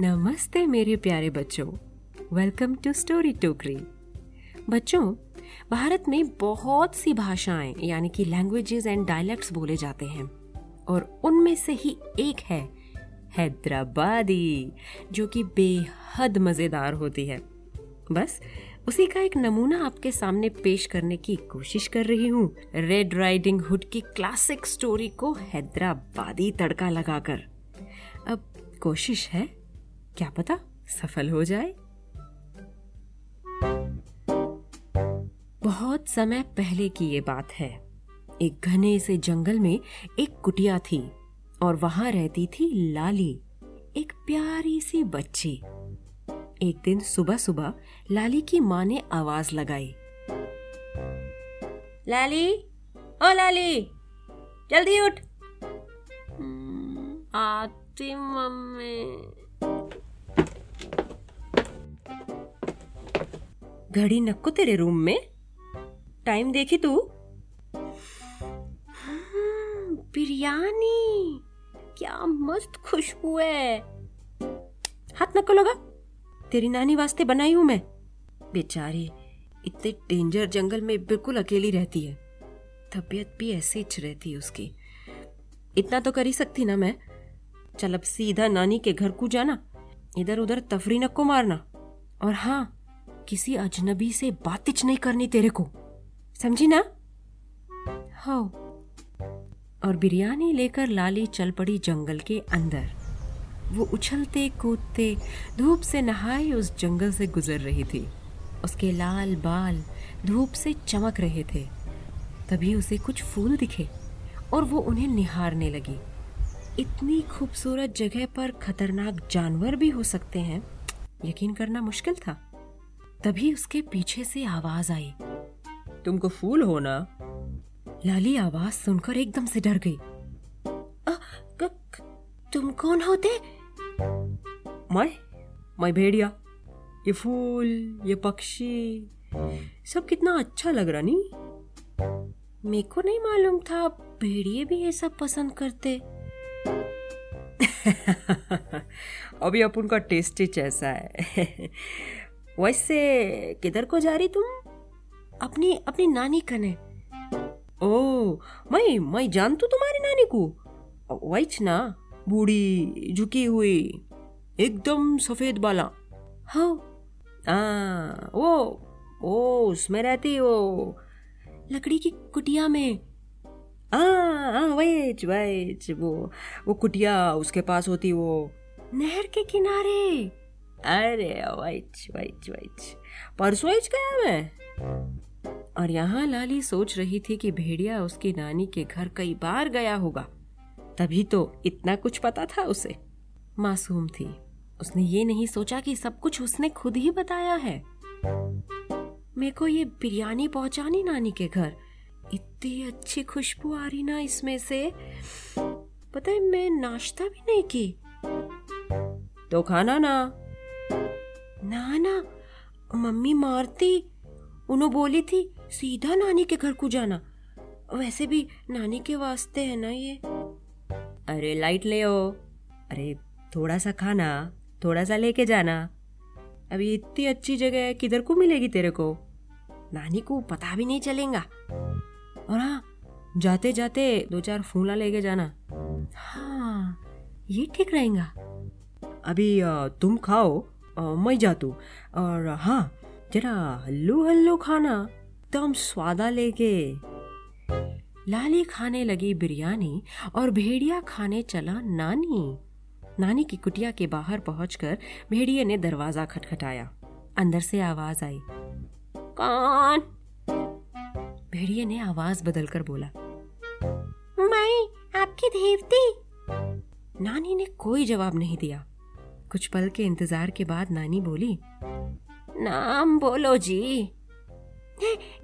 नमस्ते मेरे प्यारे बच्चों। वेलकम टू स्टोरी टोकरी बच्चों, भारत में बहुत सी भाषाएँ, यानी कि लैंग्वेजेस एंड डायलैक्ट्स बोले जाते हैं, और उनमें से ही एक है, हैदराबादी, जो कि बेहद मज़ेदार होती है। बस, उसी का एक नमूना आपके सामने पेश करने की कोशिश कर रही हूँ। रेड राइडिंग हुड की क्लासिक स्टोरी को हैदराबादी तड़का लगाकर। अब कोशिश है क्या पता सफल हो जाए। बहुत समय पहले की ये बात है। एक घने से जंगल में एक कुटिया थी और वहाँ रहती थी लाली एक प्यारी सी बच्ची। एक दिन सुबह सुबह लाली की माँ ने आवाज़ लगाई। लाली ओ लाली जल्दी उठ। हम्म, आती मम्मी। घड़ी नक्को तेरे रूम में? टाइम देखी तू? हम्म, बिरयानी। क्या मस्त खुशबू है। हाथ नक्को लगा। तेरी नानी वास्ते बनाई हूँ मैं। बेचारी इतने डेंजर जंगल में बिल्कुल अकेली रहती है। तबीयत भी ऐसे ही रहती है उसकी। इतना तो कर ही सकती ना मैं। चल अब सीधा नानी के घर को जाना। इधर उधर तफरी नक्को मारना। और हाँ किसी अजनबी से बातिच नहीं करनी तेरे को। समझी ना? हाँ और बिरयानी लेकर लाली चल पड़ी जंगल के अंदर। वो उछलते कूदते धूप से नहाए उस जंगल से गुजर रही थी। उसके लाल बाल धूप से चमक रहे थे। तभी उसे कुछ फूल दिखे और वो उन्हें निहारने लगी। इतनी खूबसूरत जगह पर खतरनाक जानवर भी हो सकते हैं। यकीन करना मुश्किल था। तभी उसके पीछे से आवाज़ आई। तुमको फूल हो ना? लाली आवाज़ सुनकर एकदम से डर गई। तुम कौन होते? मैं? मैं भेड़िया। ये फूल ये पक्षी सब कितना अच्छा लग रहा नहीं? मेरे को नहीं मालूम था भेड़िए भी ये सब पसंद करते। अभी अपन का टेस्ट ही ऐसा है। वैसे किधर को जा रही तुम? अपनी अपनी नानी कने। ओ मैं मैं जान तू तुम्हारी नानी को। वैच ना बूढ़ी झुकी हुई एकदम सफ़ेद बाला। हाँ आ, वो ओ उसमें रहती वो लकड़ी की कुटिया में। हाँ वैच वैच वो वो कुटिया उसके पास होती वो। नहर के किनारे। अरे वाइच वाइच वाइच परसों ही गया मैं। और यहाँ लाली सोच रही थी कि भेड़िया उसकी नानी के घर कई बार गया होगा। तभी तो इतना कुछ पता था उसे। मासूम थी। उसने ये नहीं सोचा कि सब कुछ उसने खुद ही बताया है। मेरे को ये बिरयानी पहुंचानी नानी के घर। इतनी अच्छी खुशबू आ रही ना इसमें से। पता है, मैं नाश्ता भी नहीं की। तो खाना ना। ना ना मम्मी मारती। उन्होंने बोली थी सीधा नानी के घर को जाना। वैसे भी नानी के वास्ते है ना ये? अरे लाइट ले ओ अरे थोड़ा सा खाना थोड़ा सा लेके जाना। अभी इतनी अच्छी जगह है किधर को मिलेगी तेरे को? नानी को पता भी नहीं चलेगा। और हाँ जाते जाते दो चार फूला लेके जाना। हाँ। ये ठीक रहेगा। अभी तुम खाओ। मैं जातू। और हाँ जरा हल्लू हल्लू खाना दम स्वादा लेके। लाली खाने लगी बिरयानी और भेड़िया खाने चला नानी। नानी की कुटिया के बाहर पहुंचकर भेड़िए ने दरवाज़ा खटखटाया। अंदर से आवाज़ आई, कौन? भेड़िए ने आवाज़ बदलकर बोला मैं आपकी देवती? नानी ने कोई जवाब नहीं दिया। कुछ पल के इंतज़ार के बाद नानी बोली नाम बोलो जी।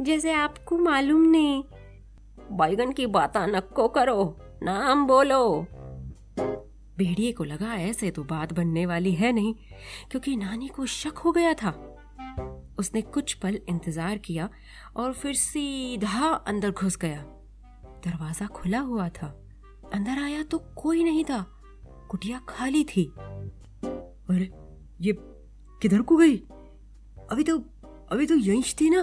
जैसे आपको मालूम नहीं। बैगन की बात नक्को करो नाम बोलो। भेड़िए को लगा ऐसे तो बात बनने वाली है नहीं क्योंकि नानी को शक हो गया था। उसने कुछ पल इंतज़ार किया और फिर सीधा अंदर घुस गया। दरवाज़ा खुला हुआ था। अंदर आया तो कोई नहीं था। कुटिया खाली थी। अरे ये किधर को गई? अभी तो अभी तो यहीं थी ना।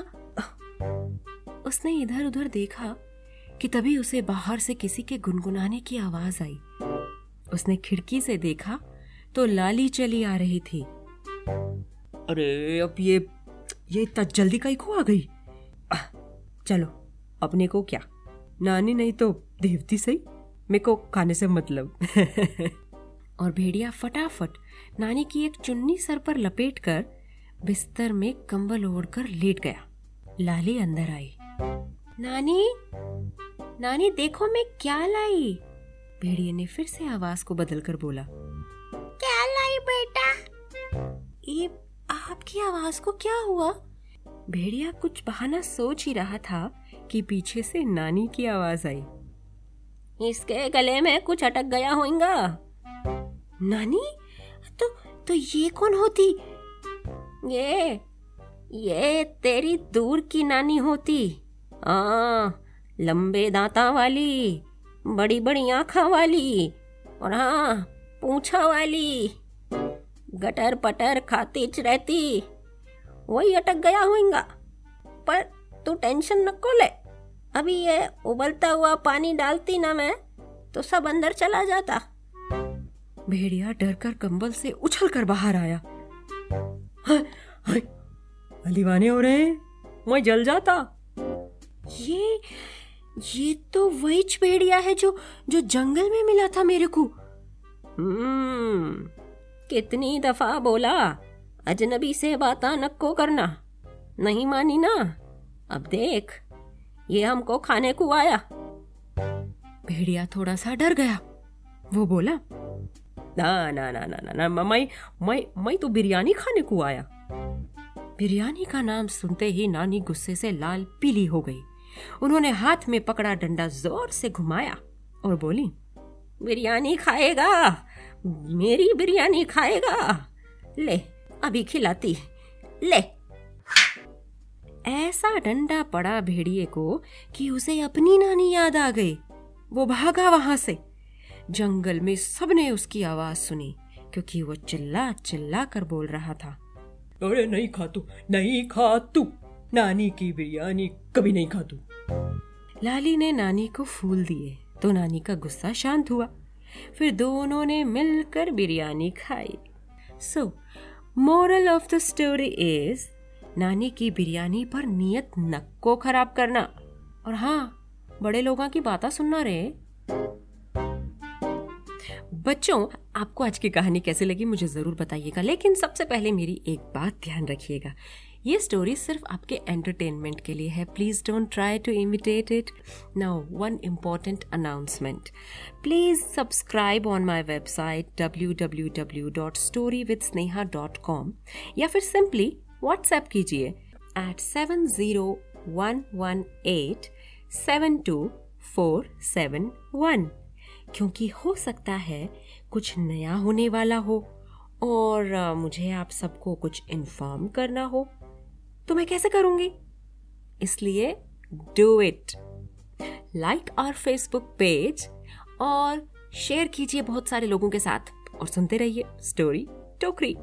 उसने इधर उधर देखा कि तभी उसे बाहर से किसी के गुनगुनाने की आवाज़ आई। उसने खिड़की से देखा तो लाली चली आ रही थी। अरे अब ये ये इतना जल्दी कहीं को आ गई? चलो अपने को क्या? नानी नहीं तो देवती सही? मेरे को खाने से मतलब। और भेड़िया फटाफट नानी की एक चुन्नी सर पर लपेट कर बिस्तर में कंबल ओढ़कर लेट गया। लाली अंदर आई। नानी नानी देखो मैं क्या लाई? भेड़िए ने फिर से आवाज़ को बदलकर बोला। क्या लाई बेटा? ये आपकी आवाज़ को क्या हुआ? भेड़िया कुछ बहाना सोच ही रहा था कि पीछे से नानी की आवाज़ आई। इसके गले में कुछ अटक गया होगा नानी? तो तो ये कौन होती? ये ये तेरी दूर की नानी होती। आ लंबे दांता वाली, बड़ी बड़ी आंखा वाली, और हाँ पूछा वाली। गटर पटर खाती रहती, वही अटक गया होगा पर तू टेंशन न को ले अभी ये उबलता हुआ पानी डालती ना मैं तो सब अंदर चला जाता। भेड़िया डरकर कंबल से उछल कर बाहर आया। दीवाने हो रहे हैं। मैं जल जाता। ये ये तो वही भेड़िया है जो जो जंगल में मिला था मेरे को। हम्म कितनी दफ़ा बोला, अजनबी से बात नक्को करना। नहीं मानी ना। अब देख, ये हमको खाने को आया। भेड़िया थोड़ा सा डर गया। वो बोला ना ना ना ना ना, ना मैं मैं मैं तो बिरयानी खाने को आया। बिरयानी का नाम सुनते ही नानी गुस्से से लाल पीली हो गई। उन्होंने हाथ में पकड़ा डंडा ज़ोर से घुमाया और बोली बिरयानी खाएगा मेरी बिरयानी खाएगा। ले अभी खिलाती ले। ऐसा डंडा पड़ा भेड़िए को कि उसे अपनी नानी याद आ गई। वो भागा वहाँ से। जंगल में सबने उसकी आवाज़ सुनी क्योंकि वो चिल्ला चिल्ला कर बोल रहा था। अरे नहीं खा तू नहीं खा तू नानी की बिरयानी कभी नहीं खा तू लाली ने नानी को फूल दिए तो नानी का गुस्सा शांत हुआ। फिर दोनों ने मिलकर बिरयानी खाई। So moral of the story is नानी की बिरयानी पर नियत नक को खराब करना। और हाँ बड़े लोगों की बातें सुनना रे। बच्चों, आपको आज की कहानी कैसे लगी मुझे ज़रूर बताइएगा, लेकिन सबसे पहले मेरी एक बात ध्यान रखिएगा। ये स्टोरी सिर्फ़ आपके एंटरटेनमेंट के लिए है। Please don't try to imitate it now one important announcement please subscribe on my website W W W dot story with Sneha dot com या फिर सिंपली व्हाट्सएप कीजिए at seven zero one one eight seven two four seven one क्योंकि हो सकता है कुछ नया होने वाला हो और मुझे आप सबको कुछ इन्फॉर्म करना हो। तो मैं कैसे करूँगी? इसलिए do it like our Facebook page और शेयर कीजिए बहुत सारे लोगों के साथ और सुनते रहिए स्टोरी टोकरी